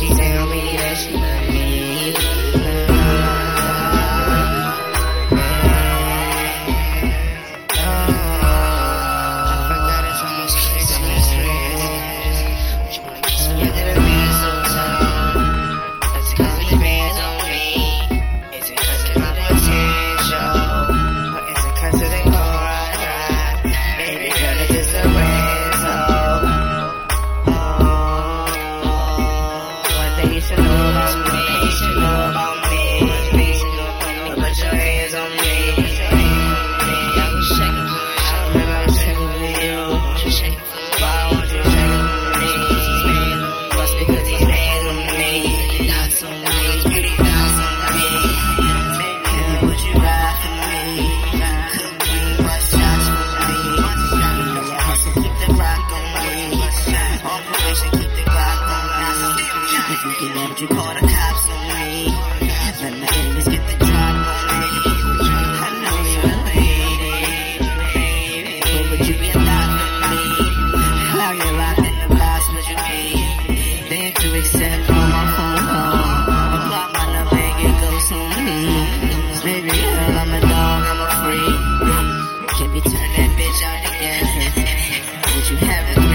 She tell me that, she love me. inspirational, inspirational. Would you call the cops on me? Let my enemies get the drop on me. I know you a lady, but would you be alive with me? How you locked in the box, would you be? Then to accept all my phone calls. Apply my love and it goes on me. Baby girl, I'm a dog, I'm a freak. Can we turn that bitch out again? Would you have it?